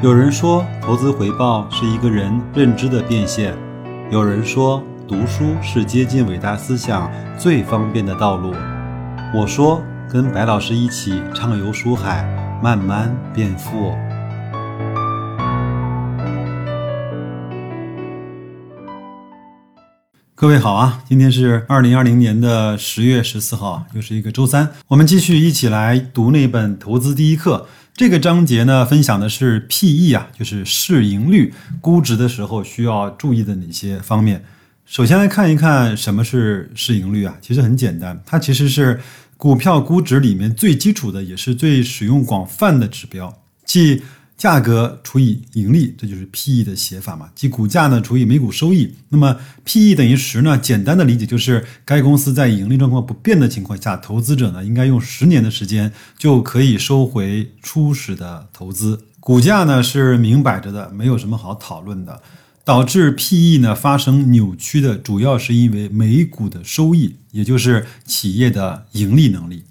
有人说，投资回报是一个人认知的变现；有人说，读书是接近伟大思想最方便的道路。我说，跟白老师一起畅游书海，慢慢变富。各位好啊，今天是二零二零年的十月十四号，又是一个周三，我们继续一起来读那本《投资第一课》。这个章节呢，分享的是 P/E 啊，就是市盈率估值的时候需要注意的哪些方面。首先来看一看什么是市盈率啊，其实很简单，它其实是股票估值里面最基础的，也是最使用广泛的指标，即。价格除以盈利，这就是 P/E 的写法嘛，即股价呢除以每股收益。那么 P/E 等于十呢？简单的理解就是该公司在盈利状况不变的情况下，投资者呢应该用十年的时间就可以收回初始的投资。股价呢是明摆着的，没有什么好讨论的。导致 P/E 呢发生扭曲的主要是因为每股的收益，也就是企业的盈利能力。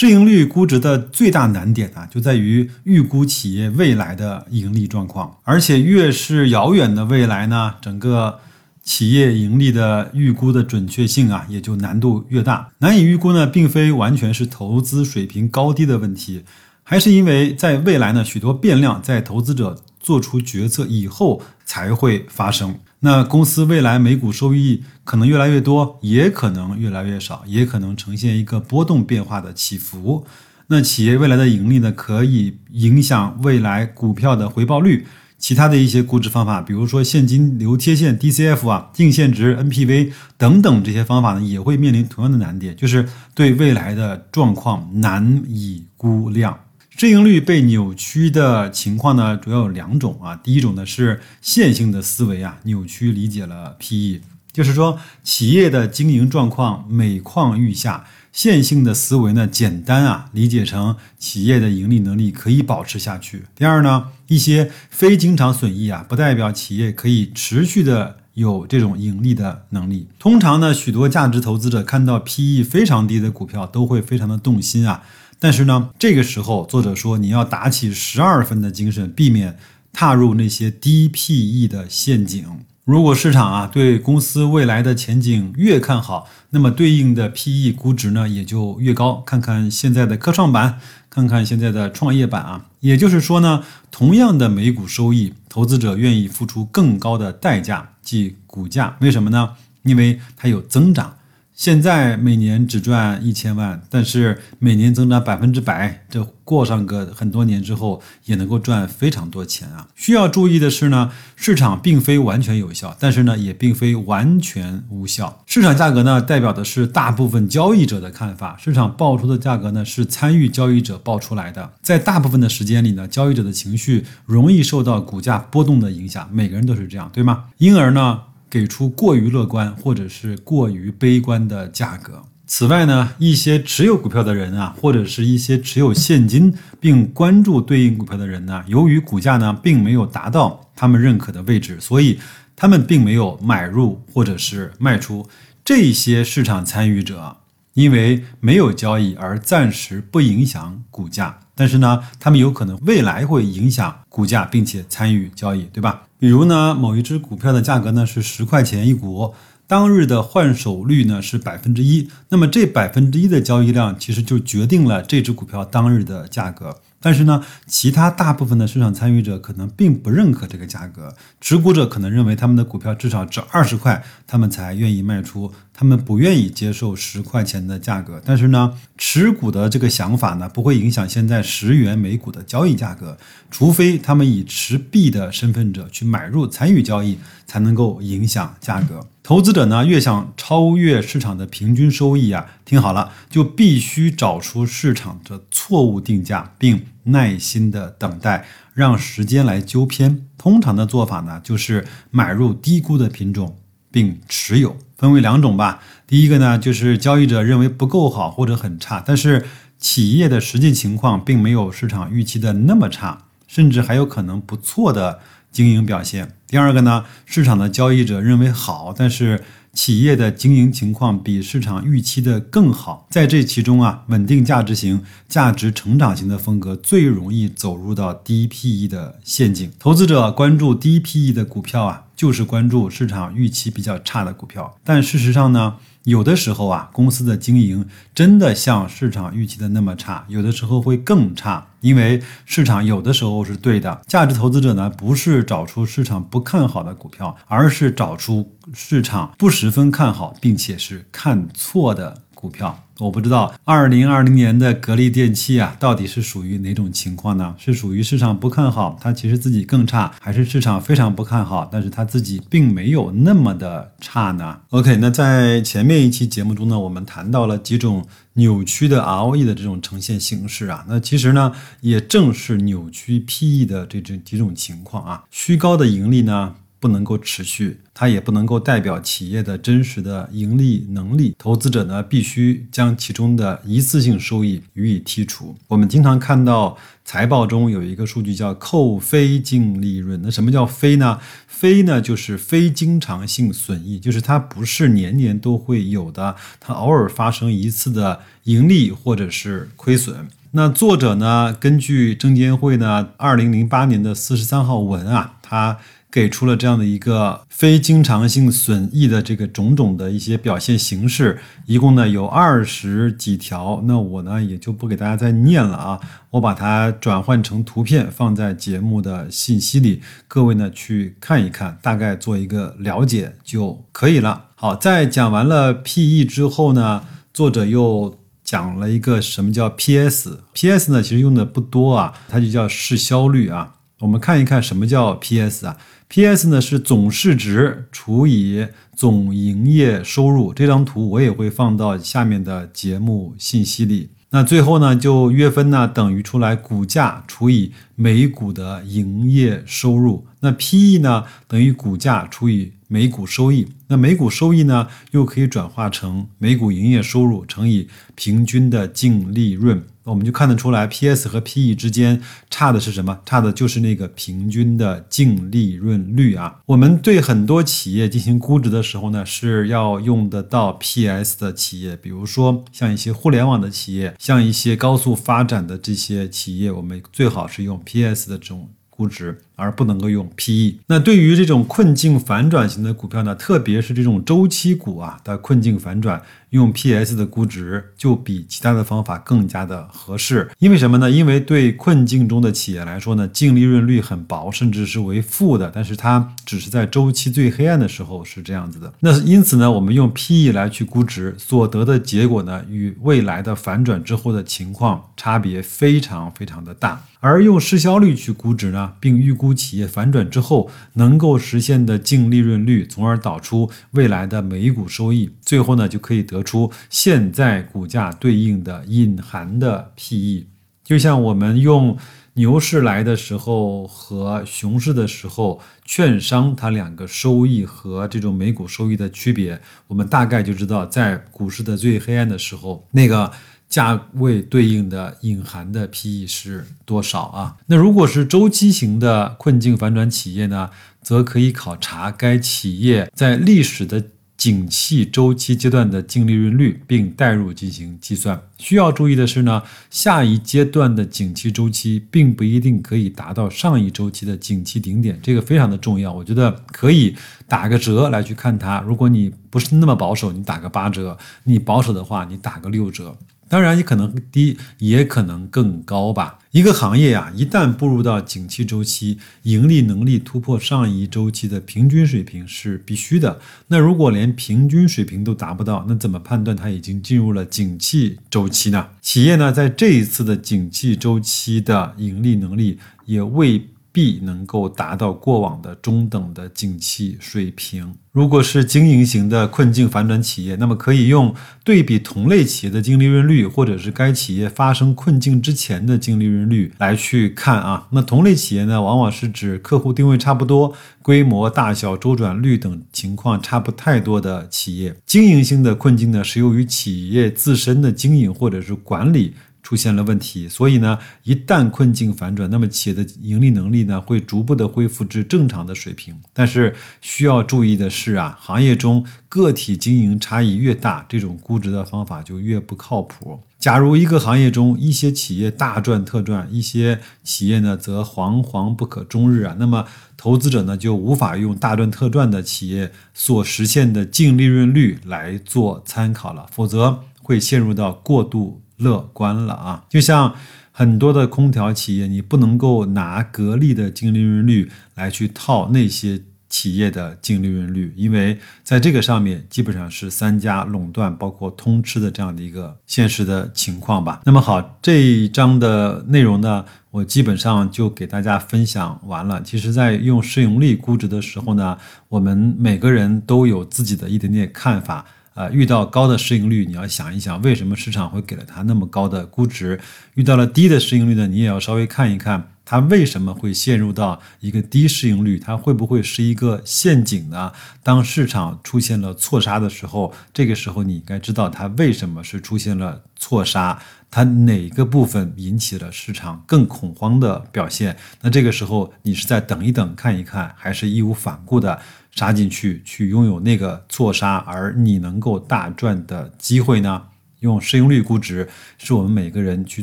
市盈率估值的最大难点啊，就在于预估企业未来的盈利状况，而且越是遥远的未来呢，整个企业盈利的预估的准确性啊，也就难度越大。难以预估呢，并非完全是投资水平高低的问题，还是因为在未来呢，许多变量在投资者做出决策以后才会发生。那公司未来每股收益可能越来越多，也可能越来越少，也可能呈现一个波动变化的起伏。那企业未来的盈利呢，可以影响未来股票的回报率。其他的一些估值方法，比如说现金流贴现 （DCF） 啊、净现值 （NPV） 等等这些方法呢，也会面临同样的难点，就是对未来的状况难以估量。市盈率被扭曲的情况呢，主要有两种啊。第一种呢是线性的思维啊，扭曲理解了 PE，就是说企业的经营状况每况愈下。线性的思维呢，简单啊，理解成企业的盈利能力可以保持下去。第二呢，一些非经常损益啊，不代表企业可以持续的有这种盈利的能力。通常呢，许多价值投资者看到 PE 非常低的股票，都会非常的动心啊。但是呢，这个时候作者说你要打起十二分的精神，避免踏入那些低 PE 的陷阱。如果市场啊对公司未来的前景越看好，那么对应的 PE 估值呢也就越高。看看现在的科创板，看看现在的创业板啊，也就是说呢，同样的每股收益，投资者愿意付出更高的代价，即股价。为什么呢？因为它有增长。现在每年只赚一千万，但是每年增长百分之百，这过上个很多年之后也能够赚非常多钱啊！需要注意的是呢，市场并非完全有效，但是呢，也并非完全无效。市场价格呢，代表的是大部分交易者的看法，市场报出的价格呢，是参与交易者报出来的。在大部分的时间里呢，交易者的情绪容易受到股价波动的影响，每个人都是这样，对吗？因而呢。给出过于乐观或者是过于悲观的价格。此外呢，一些持有股票的人啊，或者是一些持有现金并关注对应股票的人呢，由于股价呢并没有达到他们认可的位置，所以他们并没有买入或者是卖出。这些市场参与者因为没有交易而暂时不影响股价。但是呢，他们有可能未来会影响股价，并且参与交易，对吧？比如呢，某一只股票的价格呢是十块钱一股，当日的换手率呢是百分之一，那么这百分之一的交易量其实就决定了这只股票当日的价格。但是呢，其他大部分的市场参与者可能并不认可这个价格，持股者可能认为他们的股票至少值二十块，他们才愿意卖出，他们不愿意接受十块钱的价格。但是呢，持股的这个想法呢，不会影响现在十元每股的交易价格，除非他们以持币的身份者去买入参与交易，才能够影响价格。投资者呢，越想超越市场的平均收益啊，听好了，就必须找出市场的错误定价，并耐心的等待，让时间来纠偏。通常的做法呢，就是买入低估的品种并持有。分为两种吧。第一个呢，就是交易者认为不够好或者很差，但是企业的实际情况并没有市场预期的那么差，甚至还有可能不错的。经营表现。第二个呢，市场的交易者认为好，但是企业的经营情况比市场预期的更好。在这其中啊，稳定价值型、价值成长型的风格最容易走入到低 PE 的陷阱。投资者关注低 PE 的股票啊，就是关注市场预期比较差的股票。但事实上呢？有的时候啊，公司的经营真的像市场预期的那么差，有的时候会更差，因为市场有的时候是对的。价值投资者呢，不是找出市场不看好的股票，而是找出市场不十分看好，并且是看错的。股票，我不知道二零二零年的格力电器啊，到底是属于哪种情况呢？是属于市场不看好，它其实自己更差，还是市场非常不看好，但是它自己并没有那么的差呢？OK，那在前面一期节目中呢，我们谈到了几种扭曲的 ROE 的这种呈现形式啊，那其实呢，也正是扭曲 PE 的这这几种情况啊，虚高的盈利呢。不能够持续，它也不能够代表企业的真实的盈利能力。投资者呢，必须将其中的一次性收益予以剔除。我们经常看到财报中有一个数据叫扣非净利润。那什么叫非呢？非呢就是非经常性损益，就是它不是年年都会有的，它偶尔发生一次的盈利或者是亏损。那作者呢，根据证监会呢二零零八年的四十三号文啊，他。给出了这样的一个非经常性损益的这个种种的一些表现形式，一共呢有二十几条，那我呢也就不给大家再念了啊，我把它转换成图片放在节目的信息里，各位呢去看一看，大概做一个了解就可以了。好，在讲完了 PE 之后呢，作者又讲了一个什么叫 PS，PS 呢其实用的不多啊，它就叫市销率啊，我们看一看什么叫 PS 啊。P/S 呢是总市值除以总营业收入，这张图我也会放到下面的节目信息里。那最后呢，就约分呢等于出来股价除以每股的营业收入。那 P/E 呢等于股价除以每股收益。那每股收益呢又可以转化成每股营业收入乘以平均的净利润。我们就看得出来，P/S 和 P/E 之间差的是什么？差的就是那个平均的净利润率啊。我们对很多企业进行估值的时候呢，是要用得到 P/S 的企业，比如说像一些互联网的企业，像一些高速发展的这些企业，我们最好是用 P/S 的这种。估值，而不能够用 PE。那对于这种困境反转型的股票呢，特别是这种周期股啊的困境反转，用 PS 的估值就比其他的方法更加的合适。因为什么呢？因为对困境中的企业来说呢，净利润率很薄，甚至是为负的。但是它只是在周期最黑暗的时候是这样子的。那因此呢，我们用 PE 来去估值，所得的结果呢，与未来的反转之后的情况差别非常非常的大。而用市销率去估值呢，并预估企业反转之后能够实现的净利润率，从而导出未来的每股收益，最后呢就可以得出现在股价对应的隐含的 PE。就像我们用牛市来的时候和熊市的时候，券商它两个收益和这种每股收益的区别，我们大概就知道，在股市的最黑暗的时候，那个。价位对应的隐含的 PE 是多少啊？那如果是周期型的困境反转企业呢，则可以考察该企业在历史的景气周期阶段的净利润率，并代入进行计算。需要注意的是呢，下一阶段的景气周期并不一定可以达到上一周期的景气顶点，这个非常的重要。我觉得可以打个折来去看它。如果你不是那么保守，你打个八折；你保守的话，你打个六折。当然，也可能低，也可能更高吧。一个行业呀，一旦步入到景气周期，盈利能力突破上一周期的平均水平是必须的。那如果连平均水平都达不到，那怎么判断它已经进入了景气周期呢？企业呢，在这一次的景气周期的盈利能力也未。必能够达到过往的中等的景气水平。如果是经营型的困境反转企业，那么可以用对比同类企业的净利润率，或者是该企业发生困境之前的净利润率来去看啊。那同类企业呢，往往是指客户定位差不多、规模大小、周转率等情况差不太多的企业。经营性的困境呢，是由于企业自身的经营或者是管理。出现了问题，所以呢，一旦困境反转，那么企业的盈利能力呢会逐步的恢复至正常的水平。但是需要注意的是啊，行业中个体经营差异越大，这种估值的方法就越不靠谱。假如一个行业中一些企业大赚特赚，一些企业呢则惶惶不可终日啊，那么投资者呢就无法用大赚特赚的企业所实现的净利润率来做参考了，否则会陷入到过度。乐观了啊！就像很多的空调企业，你不能够拿格力的净利润率来去套那些企业的净利润率，因为在这个上面基本上是三家垄断，包括通吃的这样的一个现实的情况吧。那么好，这一章的内容呢，我基本上就给大家分享完了。其实，在用市盈率估值的时候呢，我们每个人都有自己的一点点看法。啊，遇到高的市盈率，你要想一想，为什么市场会给了它那么高的估值？遇到了低的市盈率呢，你也要稍微看一看，它为什么会陷入到一个低市盈率？它会不会是一个陷阱呢？当市场出现了错杀的时候，这个时候你应该知道它为什么是出现了错杀，它哪个部分引起了市场更恐慌的表现？那这个时候你是在等一等看一看，还是义无反顾的？杀进去，去拥有那个错杀，而你能够大赚的机会呢？用市盈率估值是我们每个人去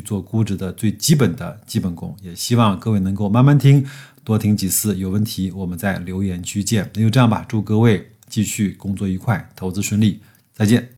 做估值的最基本的基本功。也希望各位能够慢慢听，多听几次。有问题我们在留言区见。那就这样吧，祝各位继续工作愉快，投资顺利，再见。